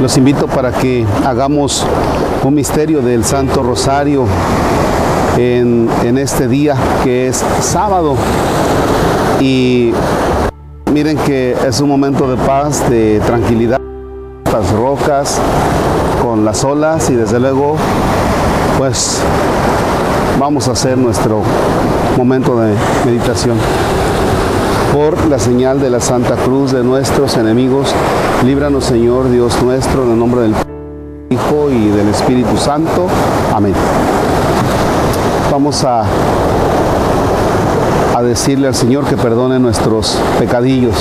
Los invito para que hagamos un misterio del Santo Rosario en, este día que es sábado. Y miren que es un momento de paz, de tranquilidad, las rocas, con las olas y desde luego pues vamos a hacer nuestro momento de meditación. Por la señal de la Santa Cruz de nuestros enemigos, líbranos Señor Dios nuestro, en el nombre del Hijo y del Espíritu Santo. Amén. Vamos a, a decirle al Señor que perdone nuestros pecadillos.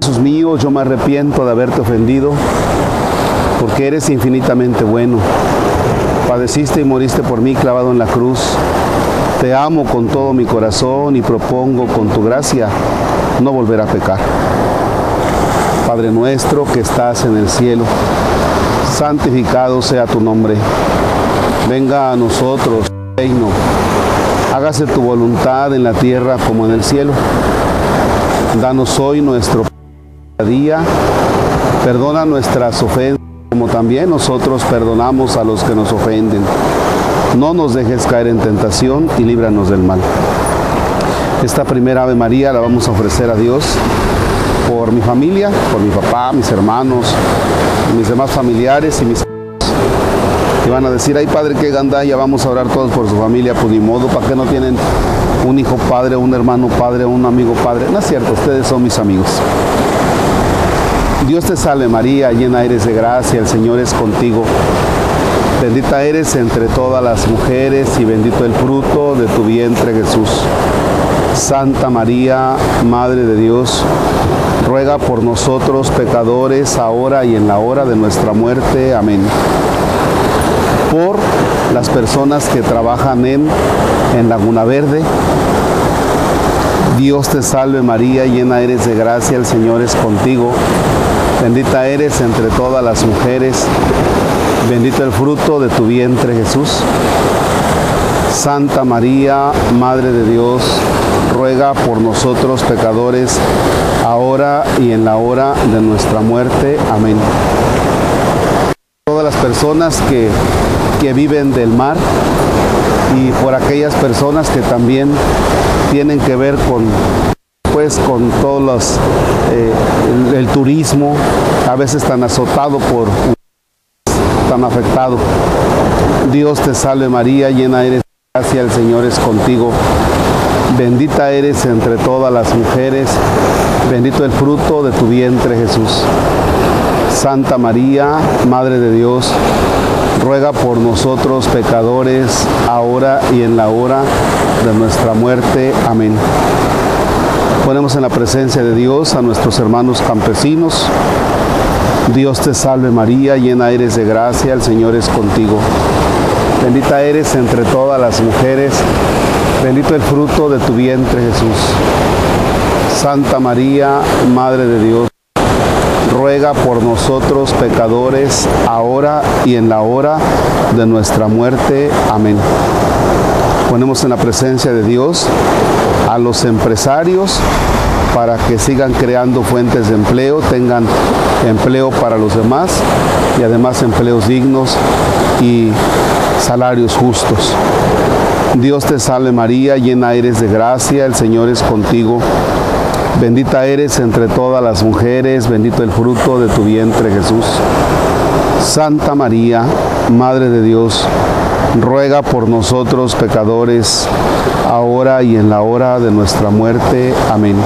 Jesús mío, yo me arrepiento de haberte ofendido, porque eres infinitamente bueno. Padeciste y moriste por mí clavado en la cruz te amo con todo mi corazón y propongo con tu gracia no volver a pecar. Padre nuestro que estás en el cielo, santificado sea tu nombre. Venga a nosotros, reino. Hágase tu voluntad en la tierra como en el cielo. Danos hoy nuestro día. Perdona nuestras ofensas como también nosotros perdonamos a los que nos ofenden no nos dejes caer en tentación y líbranos del mal. Esta primera Ave María la vamos a ofrecer a Dios por mi familia, por mi papá, mis hermanos, mis demás familiares y mis y van a decir, ay padre, qué gandalla, vamos a orar todos por su familia, pues ni modo, ¿para qué no tienen un hijo padre, un hermano padre, un amigo padre? No es cierto, ustedes son mis amigos. Dios te salve María, llena eres de gracia, el Señor es contigo. Bendita eres entre todas las mujeres y bendito el fruto de tu vientre Jesús. Santa María, Madre de Dios, ruega por nosotros pecadores, ahora y en la hora de nuestra muerte. Amén. Por las personas que trabajan en, en Laguna Verde, Dios te salve María, llena eres de gracia, el Señor es contigo. Bendita eres entre todas las mujeres Bendito el fruto de tu vientre Jesús. Santa María, Madre de Dios, ruega por nosotros pecadores, ahora y en la hora de nuestra muerte. Amén. Todas las personas que, que viven del mar y por aquellas personas que también tienen que ver con pues con todos eh, el turismo a veces tan azotado por tan afectado. Dios te salve María, llena eres de gracia, el Señor es contigo. Bendita eres entre todas las mujeres, bendito el fruto de tu vientre Jesús. Santa María, Madre de Dios, ruega por nosotros pecadores, ahora y en la hora de nuestra muerte. Amén. Ponemos en la presencia de Dios a nuestros hermanos campesinos, Dios te salve María, llena eres de gracia, el Señor es contigo. Bendita eres entre todas las mujeres, bendito el fruto de tu vientre Jesús. Santa María, Madre de Dios, ruega por nosotros pecadores, ahora y en la hora de nuestra muerte. Amén. Ponemos en la presencia de Dios a los empresarios para que sigan creando fuentes de empleo, tengan empleo para los demás y además empleos dignos y salarios justos. Dios te salve María, llena eres de gracia, el Señor es contigo. Bendita eres entre todas las mujeres, bendito el fruto de tu vientre Jesús. Santa María, Madre de Dios, ruega por nosotros pecadores, ahora y en la hora de nuestra muerte. Amén.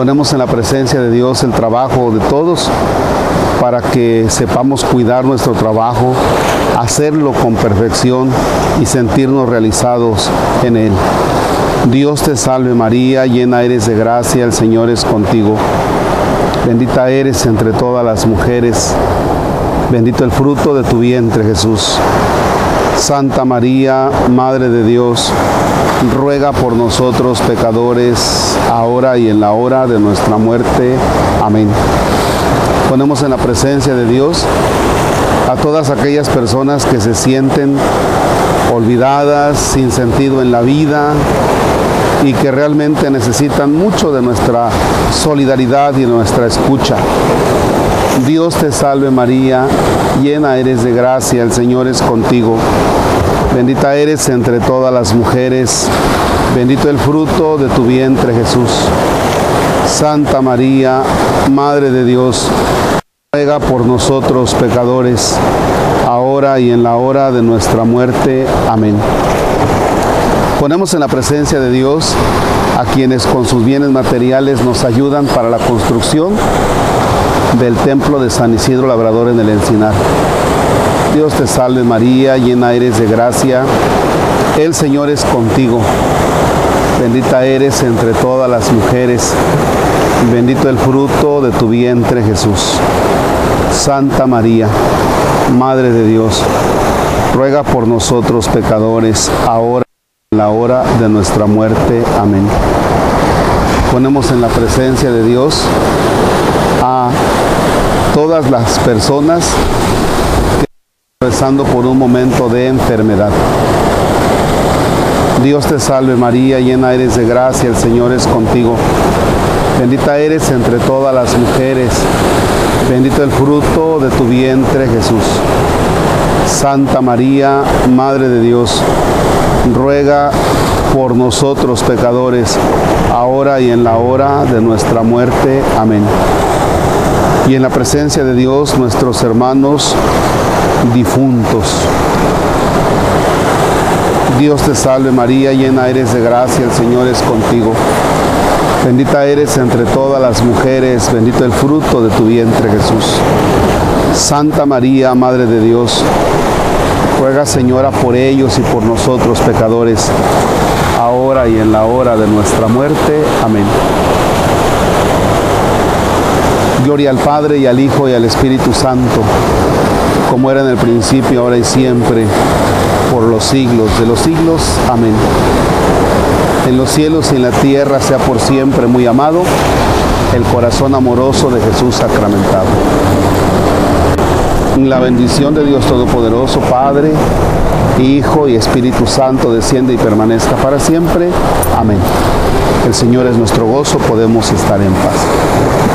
Ponemos en la presencia de Dios el trabajo de todos para que sepamos cuidar nuestro trabajo, hacerlo con perfección y sentirnos realizados en él. Dios te salve María, llena eres de gracia, el Señor es contigo. Bendita eres entre todas las mujeres, bendito el fruto de tu vientre Jesús. Santa María, Madre de Dios, ruega por nosotros pecadores, ahora y en la hora de nuestra muerte. Amén. Ponemos en la presencia de Dios a todas aquellas personas que se sienten olvidadas, sin sentido en la vida y que realmente necesitan mucho de nuestra solidaridad y nuestra escucha. Dios te salve María, llena eres de gracia, el Señor es contigo. Bendita eres entre todas las mujeres, bendito el fruto de tu vientre Jesús. Santa María, Madre de Dios, ruega por nosotros pecadores, ahora y en la hora de nuestra muerte. Amén. Ponemos en la presencia de Dios a quienes con sus bienes materiales nos ayudan para la construcción del templo de San Isidro Labrador en el Encinar. Dios te salve María, llena eres de gracia, el Señor es contigo. Bendita eres entre todas las mujeres, bendito el fruto de tu vientre Jesús. Santa María, Madre de Dios, ruega por nosotros pecadores, ahora y en la hora de nuestra muerte. Amén. Ponemos en la presencia de Dios a todas las personas que están pasando por un momento de enfermedad. Dios te salve María, llena eres de gracia, el Señor es contigo. Bendita eres entre todas las mujeres, bendito el fruto de tu vientre Jesús. Santa María, Madre de Dios, ruega por nosotros pecadores, ahora y en la hora de nuestra muerte. Amén. Y en la presencia de Dios, nuestros hermanos difuntos. Dios te salve María, llena eres de gracia, el Señor es contigo. Bendita eres entre todas las mujeres, bendito el fruto de tu vientre Jesús. Santa María, Madre de Dios, ruega Señora por ellos y por nosotros pecadores, ahora y en la hora de nuestra muerte. Amén. Gloria al Padre y al Hijo y al Espíritu Santo, como era en el principio, ahora y siempre, por los siglos de los siglos. Amén. En los cielos y en la tierra sea por siempre muy amado el corazón amoroso de Jesús sacramentado. La bendición de Dios Todopoderoso, Padre, Hijo y Espíritu Santo, desciende y permanezca para siempre. Amén. El Señor es nuestro gozo, podemos estar en paz.